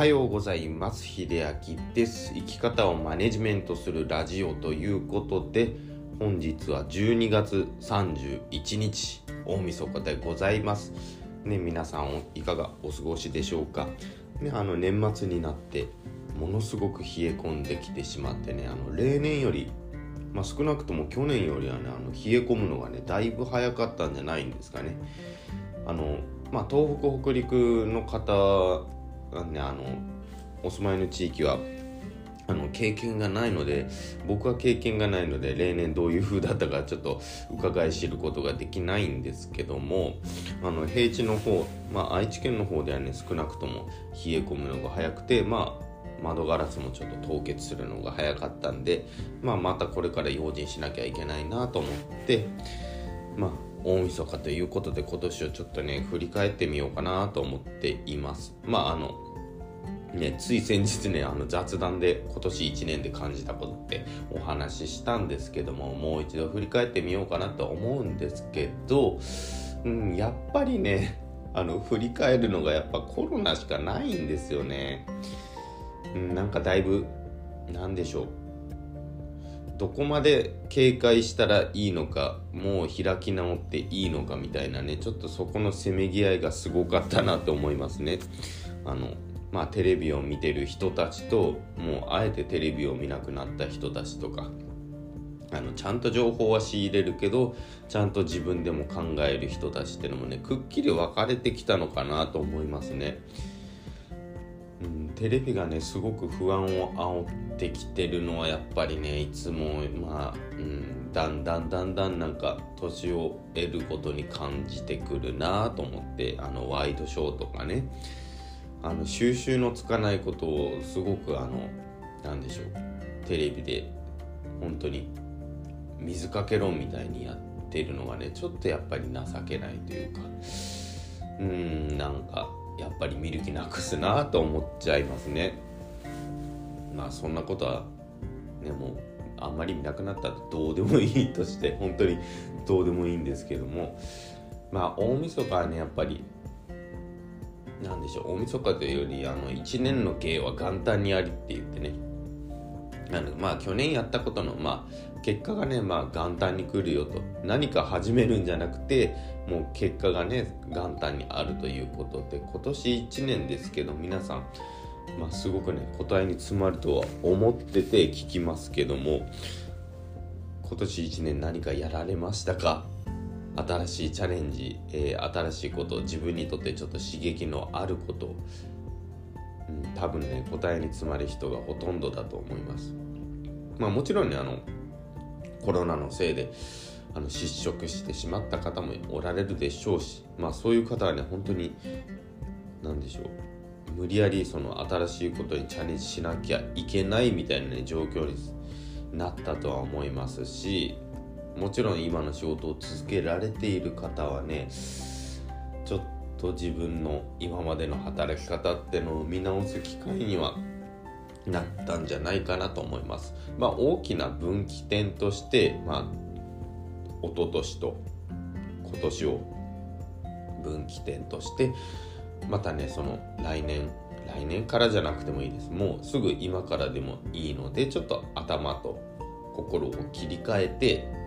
はようございます。秀明です。生き方をマネジメントするラジオということで本日は12月31日大晦日でございます。ね皆さんいかがお過ごしでしょうか？ねあの年末になってものすごく冷え込んできてしまってねあの例年よりまあ、少なくとも去年よりはねあの冷え込むのがねだいぶ早かったんじゃないんですかね。あのまあ東北北陸の方ねあのお住まいの地域はあの経験がないので僕は経験がないので例年どういう風だったかちょっと伺い知ることができないんですけどもあの平地の方、まあ、愛知県の方ではね少なくとも冷え込むのが早くてまあ窓ガラスもちょっと凍結するのが早かったんで、まあ、またこれから用心しなきゃいけないなと思ってまあ大晦日ということで今年をちょっとね振り返ってみようかなと思っています。まああのね、つい先日ねあの雑談で今年1年で感じたことってお話ししたんですけどももう一度振り返ってみようかなと思うんですけど、うん、やっぱりねあの振り返るのがやっぱコロナしかないんですよね、うん、なんかだいぶなんでしょう。どこまで警戒したらいいのかもう開き直っていいのかみたいなねちょっとそこのせめぎ合いがすごかったなと思いますね。あのまあ、テレビを見てる人たちともうあえてテレビを見なくなった人たちとかあのちゃんと情報は仕入れるけどちゃんと自分でも考える人たちってのもねくっきり分かれてきたのかなと思いますね。うん、テレビがねすごく不安を煽ってきてるのはやっぱりねいつもまあ、うん、だんだんだんだんなんか年を得ることに感じてくるなと思ってあのワイドショーとかね。あの収集のつかないことをすごくあのなんでしょうテレビで本当に水かけ論みたいにやってるのがねちょっとやっぱり情けないというか。うんなんかやっぱり見る気なくすなと思っちゃいますね。まあそんなことはねもうあんまり見なくなったらどうでもいいとして本当にどうでもいいんですけども。まあ大晦日はねやっぱりなんでしょう大晦日というよりあの1年の芸は元旦にありって言ってねあのまあ去年やったことのまあ結果がねまあ元旦に来るよと。何か始めるんじゃなくてもう結果がね元旦にあるということで今年1年ですけど皆さんまあすごくね答えに詰まるとは思ってて聞きますけども今年1年何かやられましたか？新しいチャレンジ、えー、新しいこと自分にとってちょっと刺激のあること、多分ね答えに詰まる人がほとんどだと思います。まあもちろんねあのコロナのせいであの失職してしまった方もおられるでしょうしまあそういう方はね本当に何でしょう。無理やりその新しいことにチャレンジしなきゃいけないみたいな、ね、状況になったとは思いますしもちろん今の仕事を続けられている方はねと自分の今までの働き方ってのを見直す機会にはなったんじゃないかなと思います。まあ大きな分岐点として、まあ、一昨年と今年を分岐点としてまたねその来年来年からじゃなくてもいいですもうすぐ今からでもいいのでちょっと頭と心を切り替えて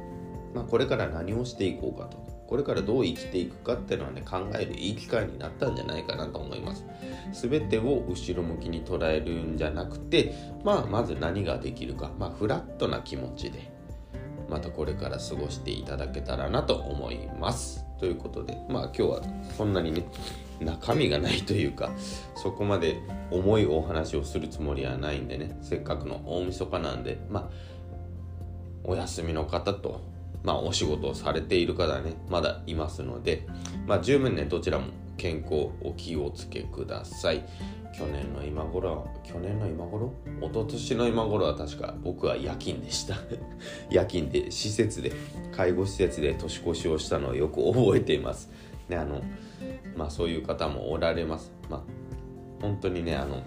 まあ、これから何をしていこうかとこれからどう生きていくかっていうのはね考えるいい機会になったんじゃないかなと思います。全てを後ろ向きに捉えるんじゃなくて、まあ、まず何ができるか、まあ、フラットな気持ちでまたこれから過ごしていただけたらなと思います。ということでまあ今日はそんなにね中身がないというかそこまで重いお話をするつもりはないんでねせっかくの大晦日なんでまあお休みの方とまあ、お仕事をされている方ね、まだいますので、まあ、十分ね、どちらも健康お気をつけください。去年の今頃は、去年の今頃？一昨年の今頃は確か僕は夜勤でした 夜勤で施設で、介護施設で年越しをしたのをよく覚えています。ね、あの、まあそういう方もおられます。まあ、本当にね、あの、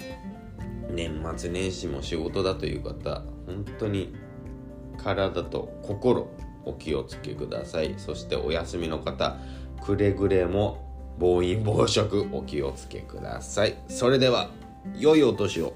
年末年始も仕事だという方、本当に体と心、お気をつけください。そしてお休みの方くれぐれも暴飲暴食お気をつけください。それでは良いお年を。